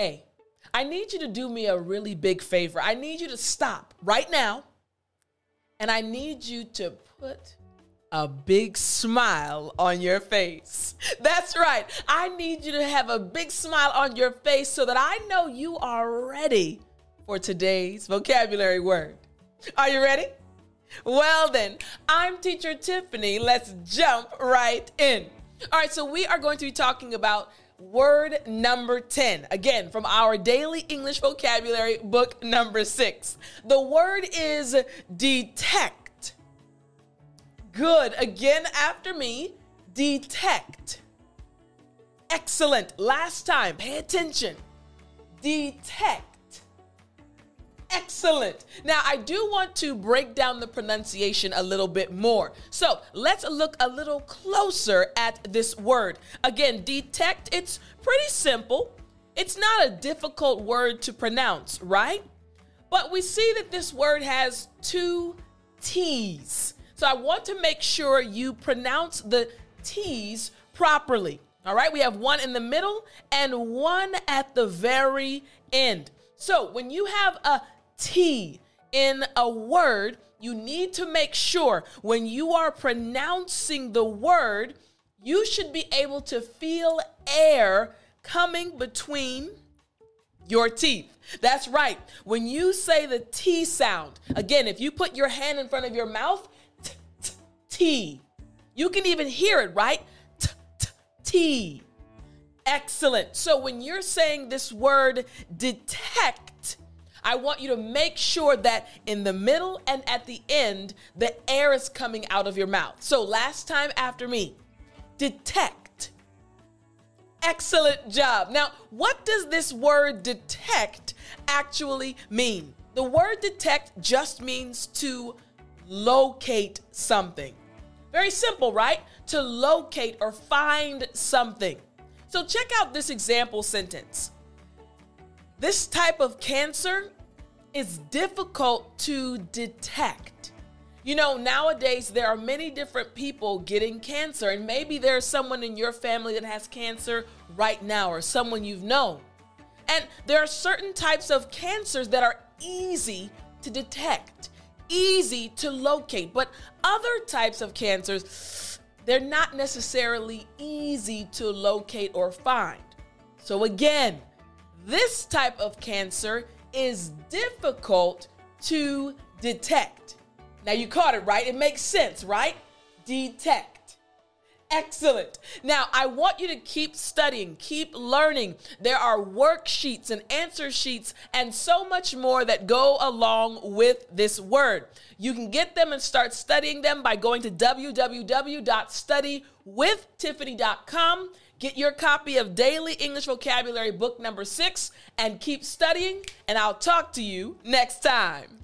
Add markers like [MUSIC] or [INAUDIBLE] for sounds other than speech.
hey, I need you to do me a really big favor. I need you to stop right now and I need you to put a big smile on your face. [LAUGHS] That's right. I need you to have a big smile on your face so that I know you are ready for today's vocabulary word. Are you ready? Well, then, I'm teacher Tiffany. Let's jump right in. All right, so we are going to be talking about word number 10. Again, from our daily English vocabulary book number six. The word is detect. Good. Again, after me, detect. Excellent. Last time, pay attention. Detect. Excellent. Now, I do want to break down the pronunciation a little bit more. So let's look a little closer at this word. Again, detect, it's pretty simple. It's not a difficult word to pronounce, right? But we see that this word has two T's. So I want to make sure you pronounce the T's properly. All right, we have one in the middle and one at the very end. So when you have a T in a word, you need to make sure when you are pronouncing the word, you should be able to feel air coming between your teeth. That's right. When you say the T sound, again, if you put your hand in front of your mouth, t, t, T. You can even hear it, right? T, t, T. Excellent. So when you're saying this word detect, I want you to make sure that in the middle and at the end, the air is coming out of your mouth. So, last time after me, detect. Excellent job. Now, what does this word detect actually mean? The word detect just means to locate something. Very simple, right? To locate or find something. So, check out this example sentence. This type of cancer is difficult to detect. You know, nowadays there are many different people getting cancer, and maybe there's someone in your family that has cancer right now, or someone you've known. And there are certain types of cancers that are easy to detect, easy to locate, but other types of cancers, they're not necessarily easy to locate or find. So, again, this type of cancer is difficult to detect. Now you caught it, right? It makes sense, right? Detect. Excellent. Now, I want you to keep studying, keep learning. There are worksheets and answer sheets and so much more that go along with this word. You can get them and start studying them by going to www.studywithtiffany.com Get your copy of Daily English Vocabulary book number six and keep studying, and I'll talk to you next time.